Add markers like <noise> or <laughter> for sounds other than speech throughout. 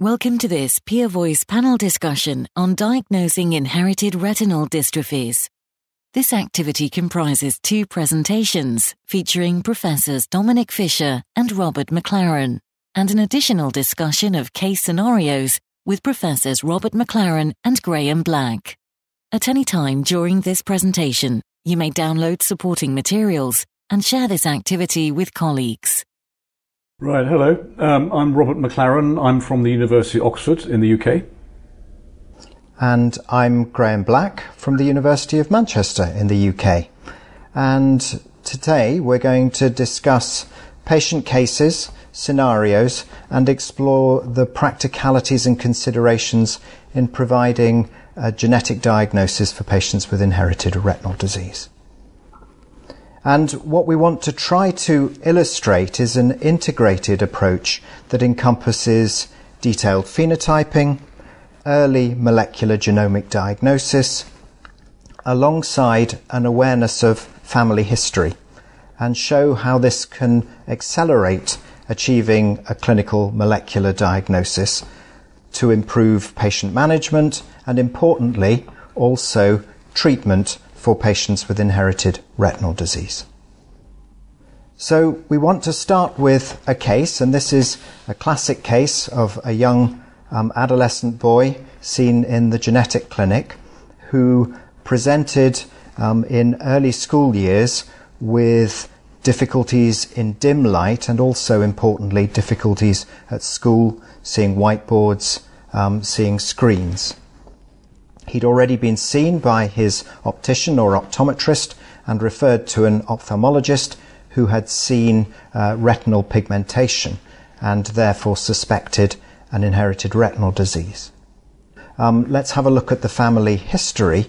Welcome to this PeerVoice panel discussion on diagnosing inherited retinal dystrophies. This activity comprises two presentations featuring Professors Dominik Fischer and Robert MacLaren, and an additional discussion of case scenarios with Professors Robert MacLaren and Graham Black. At any time during this presentation, you may download supporting materials and share this activity with colleagues. Right, hello. Um, I'm Robert MacLaren. I'm from the University of Oxford in the UK. And I'm Graham Black from the University of Manchester in the UK. And today we're going to discuss patient cases, scenarios, and explore the practicalities and considerations in providing a genetic diagnosis for patients with inherited retinal disease. And what we want to try to illustrate is an integrated approach that encompasses detailed phenotyping, early molecular genomic diagnosis, alongside an awareness of family history, and show how this can accelerate achieving a clinical molecular diagnosis to improve patient management and importantly also treatment for patients with inherited retinal disease. So we want to start with a case, and this is a classic case of a young um, adolescent boy seen in the genetic clinic who presented um, in early school years with difficulties in dim light and also importantly difficulties at school seeing whiteboards, um, seeing screens. He'd already been seen by his optician or optometrist and referred to an ophthalmologist who had seen uh, retinal pigmentation and therefore suspected an inherited retinal disease. Um, let's have a look at the family history.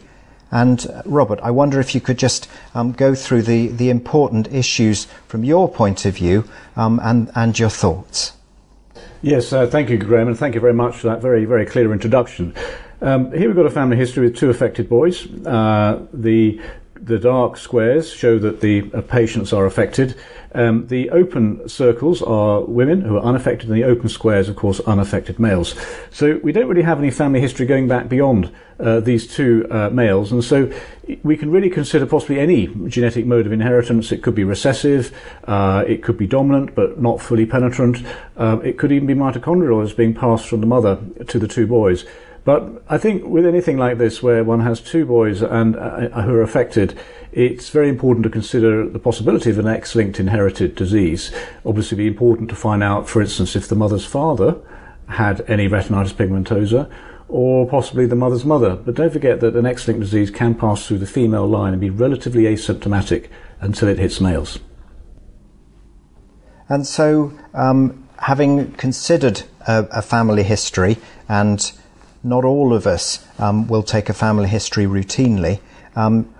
And uh, Robert, I wonder if you could just um, go through the, the important issues from your point of view um, and, and your thoughts. Yes, uh, thank you, Graham, and thank you very much for that very, very clear introduction. Um, here we've got a family history with two affected boys. Uh, the the dark squares show that the uh, patients are affected. Um, the open circles are women who are unaffected, and the open squares, of course, unaffected males. So we don't really have any family history going back beyond uh, these two uh, males, and so we can really consider possibly any genetic mode of inheritance. It could be recessive, uh, it could be dominant but not fully penetrant, uh, it could even be mitochondrial as being passed from the mother to the two boys. But I think with anything like this, where one has two boys and uh, who are affected, it's very important to consider the possibility of an X-linked inherited disease. Obviously, be important to find out, for instance, if the mother's father had any retinitis pigmentosa, or possibly the mother's mother. But don't forget that an X-linked disease can pass through the female line and be relatively asymptomatic until it hits males. And so, um, having considered a, a family history and not all of us um, will take a family history routinely. Um,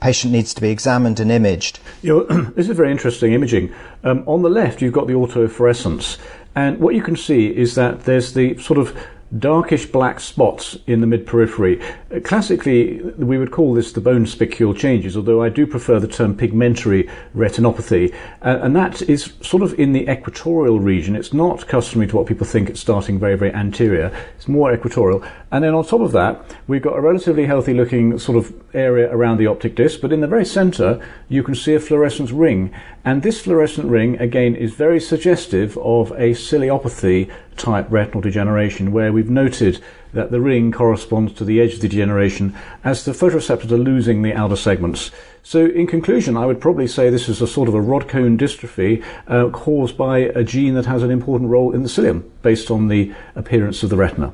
patient needs to be examined and imaged. You know, <clears throat> this is very interesting imaging. Um, on the left, you've got the autofluorescence, and what you can see is that there's the sort of darkish black spots in the mid periphery. Uh, classically, we would call this the bone spicule changes, although I do prefer the term pigmentary retinopathy. Uh, and that is sort of in the equatorial region. It's not customary to what people think it's starting very, very anterior. It's more equatorial. And then on top of that, we've got a relatively healthy looking sort of area around the optic disc, but in the very center, you can see a fluorescence ring. And this fluorescent ring, again, is very suggestive of a ciliopathy type retinal degeneration, where we've noted that the ring corresponds to the edge of the degeneration as the photoreceptors are losing the outer segments. So, in conclusion, I would probably say this is a sort of a rod cone dystrophy uh, caused by a gene that has an important role in the cilium based on the appearance of the retina.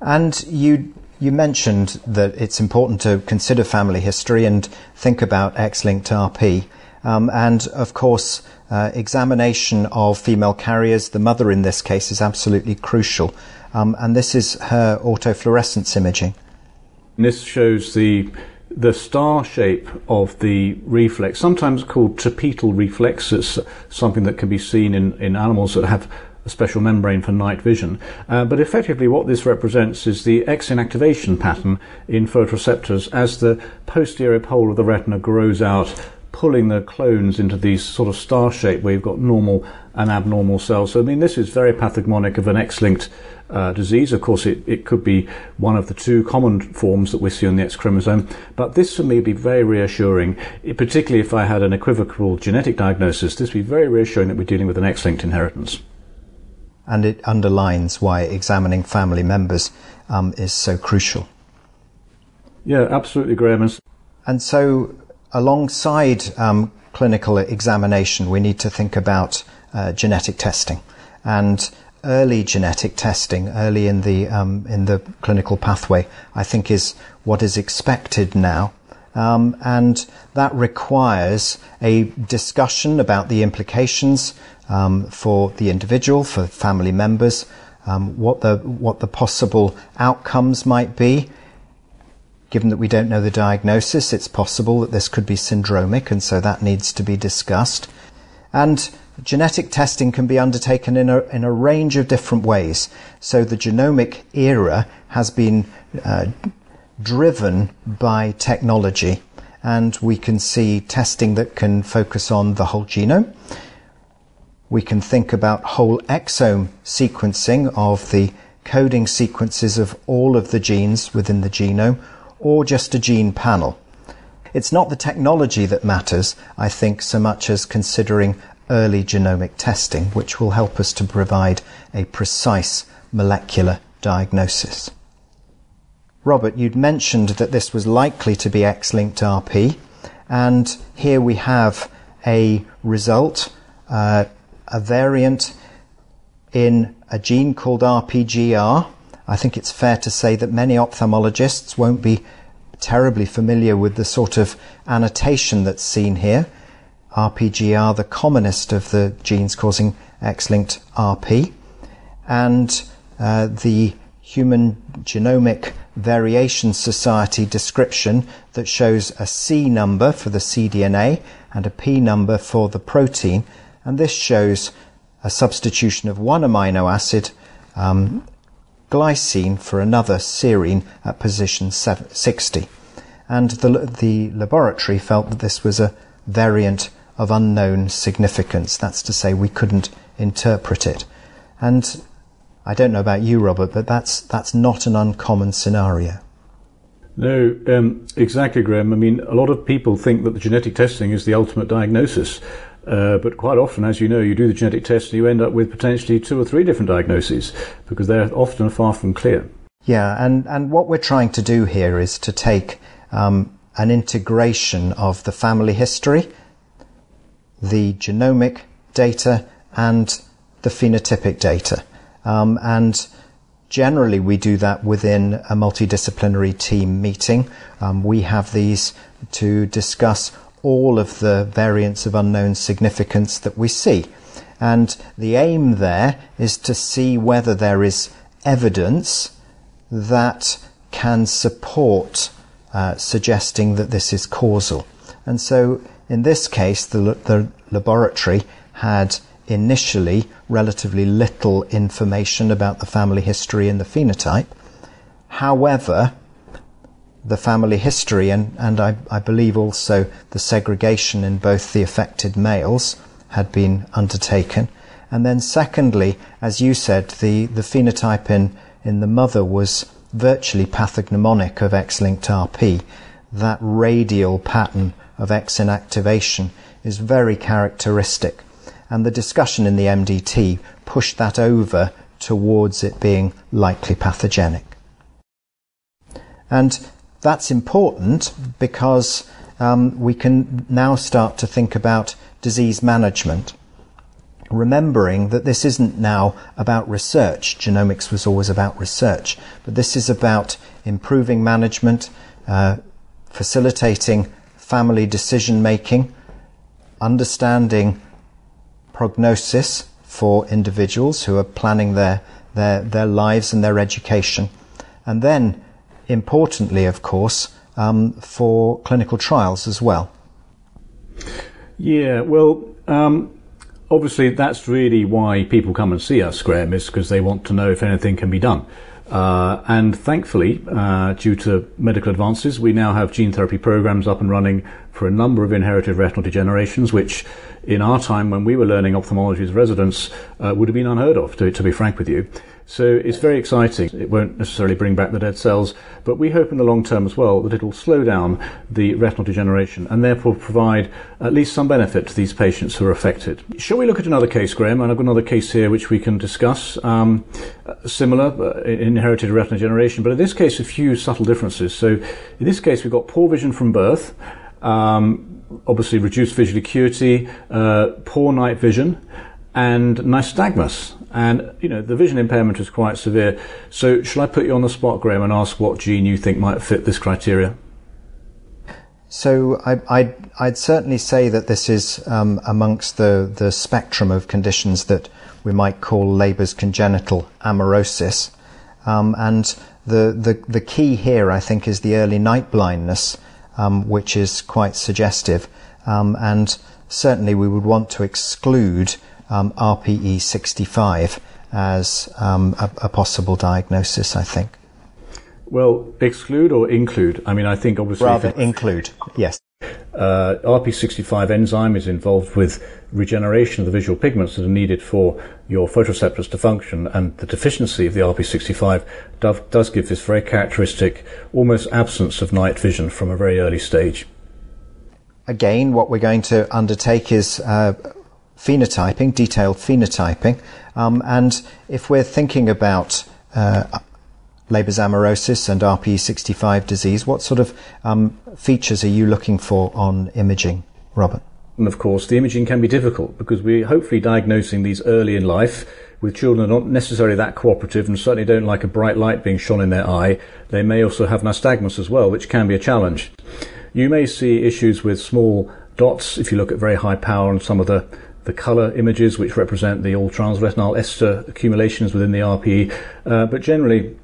And you you mentioned that it's important to consider family history and think about X-linked RP. Um, and of course, uh, examination of female carriers, the mother in this case, is absolutely crucial. Um, and this is her autofluorescence imaging. This shows the the star shape of the reflex, sometimes called tapetal reflex. It's something that can be seen in, in animals that have a special membrane for night vision. Uh, but effectively, what this represents is the X inactivation pattern in photoreceptors as the posterior pole of the retina grows out pulling the clones into these sort of star shape where you've got normal and abnormal cells. So, I mean, this is very pathognomonic of an X-linked uh, disease. Of course, it, it could be one of the two common forms that we see on the X chromosome. But this for me would be very reassuring, particularly if I had an equivocal genetic diagnosis. This would be very reassuring that we're dealing with an X-linked inheritance. And it underlines why examining family members um, is so crucial. Yeah, absolutely, Graham. And so, alongside um, clinical examination, we need to think about uh, genetic testing. And early genetic testing, early in the um, in the clinical pathway, I think is what is expected now, um, and that requires a discussion about the implications um, for the individual, for family members, um, what the what the possible outcomes might be. Given that we don't know the diagnosis, it's possible that this could be syndromic, and so that needs to be discussed. And genetic testing can be undertaken in a, in a range of different ways. So the genomic era has been uh, driven by technology, and we can see testing that can focus on the whole genome. We can think about whole exome sequencing of the coding sequences of all of the genes within the genome, or just a gene panel. It's not the technology that matters, I think, so much as considering early genomic testing, which will help us to provide a precise molecular diagnosis. Robert, you'd mentioned that this was likely to be X-linked RP, and here we have a result, uh, a variant in a gene called RPGR. I think it's fair to say that many ophthalmologists won't be terribly familiar with the sort of annotation that's seen here. RPGR, the commonest of the genes causing X-linked RP, and uh, the Human Genomic Variation Society description that shows a C number for the cDNA and a P number for the protein, and this shows a substitution of one amino acid, um, glycine, for another serine at position 60. And the, the laboratory felt that this was a variant of unknown significance. That's to say, we couldn't interpret it. And I don't know about you, Robert, but that's that's not an uncommon scenario. No, um, exactly, Graham. I mean, a lot of people think that the genetic testing is the ultimate diagnosis. Uh, but quite often, as you know, you do the genetic test and you end up with potentially two or three different diagnoses because they're often far from clear. Yeah, and, and what we're trying to do here is to take um, an integration of the family history the genomic data and the phenotypic data. Um, and generally, we do that within a multidisciplinary team meeting. Um, we have these to discuss all of the variants of unknown significance that we see. And the aim there is to see whether there is evidence that can support uh, suggesting that this is causal. And so in this case, the, the laboratory had initially relatively little information about the family history and the phenotype. However, the family history and, and I, I, believe also the segregation in both the affected males had been undertaken. And then secondly, as you said, the, the phenotype in, in the mother was virtually pathognomonic of X-linked RP. That radial pattern of X inactivation is very characteristic. And the discussion in the MDT pushed that over towards it being likely pathogenic. And that's important because um, we can now start to think about disease management. Remembering that this isn't now about research, genomics was always about research, but this is about improving management, uh, facilitating family decision making, understanding prognosis for individuals who are planning their, their, their lives and their education, and then, importantly, of course, um, for clinical trials as well. Yeah, well, um, obviously that's really why people come and see us, Graham, is because they want to know if anything can be done. Uh, and thankfully, uh, due to medical advances, we now have gene therapy programs up and running for a number of inherited retinal degenerations, which in our time when we were learning ophthalmology as residents uh, would have been unheard of, to, to be frank with you. So it's very exciting. It won't necessarily bring back the dead cells, but we hope in the long term as well that it will slow down the retinal degeneration and therefore provide at least some benefit to these patients who are affected. Shall we look at another case, Graham? And I've got another case here which we can discuss. Um, similar, uh, inherited retinal degeneration, but in this case, a few subtle differences. So in this case, we've got poor vision from birth. Um, obviously, reduced visual acuity, uh, poor night vision, and nystagmus. And, you know, the vision impairment is quite severe. So shall I put you on the spot, Graham, and ask what gene you think might fit this criteria? So I, would certainly say that this is um, amongst the, the spectrum of conditions that we might call Leber's congenital amaurosis. Um, and the, the, the key here, I think, is the early night blindness, um, which is quite suggestive. Um, and certainly we would want to exclude um, RPE 65 as um, a, a, possible diagnosis, I think. Well, exclude or include? I mean, I think obviously. Rather include, yes. Uh, RP65 enzyme is involved with regeneration of the visual pigments that are needed for your photoreceptors to function, and the deficiency of the RP65 does, does give this very characteristic, almost absence of night vision from a very early stage. Again, what we're going to undertake is uh, phenotyping, detailed phenotyping. Um, and if we're thinking about uh, Leber's amaurosis and RPE65 disease, what sort of um, features are you looking for on imaging, Robert? And of course, the imaging can be difficult because we're hopefully diagnosing these early in life with children not necessarily that cooperative and certainly don't like a bright light being shone in their eye. They may also have nystagmus as well, which can be a challenge. You may see issues with small dots if you look at very high power on some of the the color images, which represent the all trans-retinyl ester accumulations within the RPE. Uh, but generally,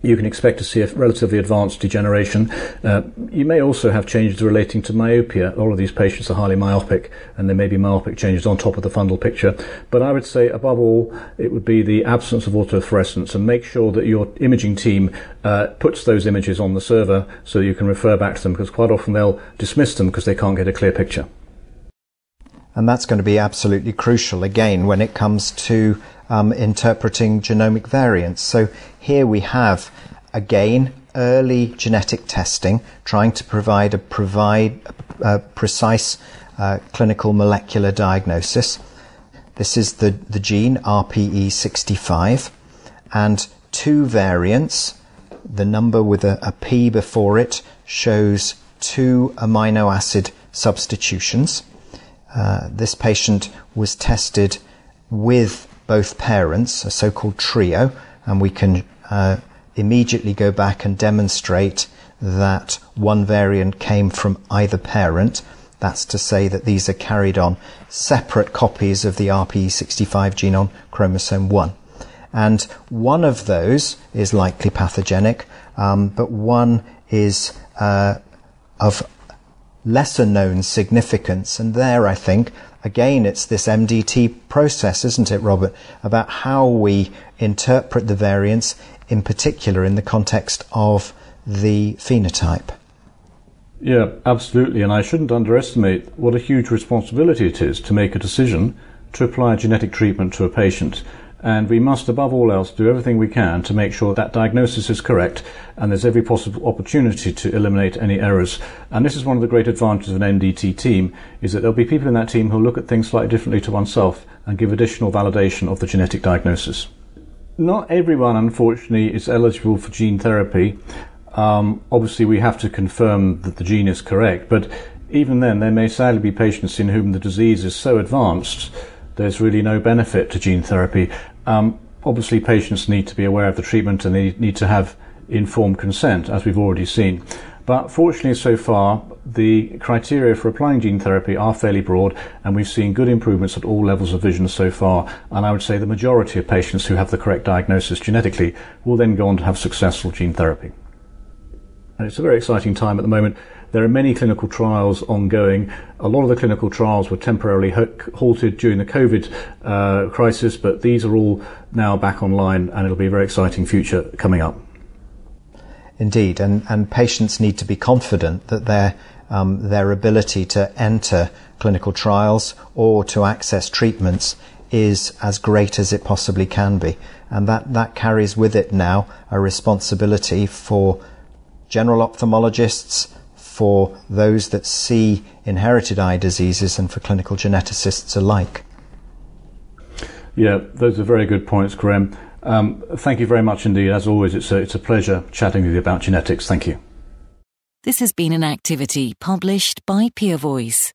you can expect to see a relatively advanced degeneration. Uh, you may also have changes relating to myopia. All of these patients are highly myopic, and there may be myopic changes on top of the fundal picture. But I would say, above all, it would be the absence of autofluorescence, and make sure that your imaging team uh, puts those images on the server so you can refer back to them, because quite often they'll dismiss them because they can't get a clear picture. And that's going to be absolutely crucial again when it comes to um, interpreting genomic variants. So here we have again early genetic testing trying to provide a provide a precise uh, clinical molecular diagnosis. This is the, the gene RPE65 and two variants. The number with a, a P before it shows two amino acid substitutions. Uh, this patient was tested with both parents, a so-called trio, and we can uh, immediately go back and demonstrate that one variant came from either parent. That's to say that these are carried on separate copies of the RPE65 gene on chromosome 1. And one of those is likely pathogenic, um, but one is uh, of lesser known significance. And there, I think, again, it's this MDT process, isn't it, Robert, about how we interpret the variants, in particular in the context of the phenotype. Yeah, absolutely. And I shouldn't underestimate what a huge responsibility it is to make a decision to apply genetic treatment to a patient and we must, above all else, do everything we can to make sure that diagnosis is correct and there's every possible opportunity to eliminate any errors. And this is one of the great advantages of an MDT team, is that there'll be people in that team who'll look at things slightly differently to oneself and give additional validation of the genetic diagnosis. Not everyone, unfortunately, is eligible for gene therapy. Um, obviously, we have to confirm that the gene is correct, but even then, there may sadly be patients in whom the disease is so advanced there's really no benefit to gene therapy. Um, obviously, patients need to be aware of the treatment and they need to have informed consent, as we've already seen. But fortunately, so far, the criteria for applying gene therapy are fairly broad, and we've seen good improvements at all levels of vision so far. And I would say the majority of patients who have the correct diagnosis genetically will then go on to have successful gene therapy. And it's a very exciting time at the moment. There are many clinical trials ongoing. A lot of the clinical trials were temporarily halted during the COVID uh, crisis, but these are all now back online, and it'll be a very exciting future coming up. Indeed, and, and patients need to be confident that their um, their ability to enter clinical trials or to access treatments is as great as it possibly can be. And that, that carries with it now a responsibility for general ophthalmologists, for those that see inherited eye diseases, and for clinical geneticists alike. Yeah, those are very good points, Graham. Um, thank you very much indeed. As always, it's a, it's a pleasure chatting with you about genetics. Thank you. This has been an activity published by PeerVoice.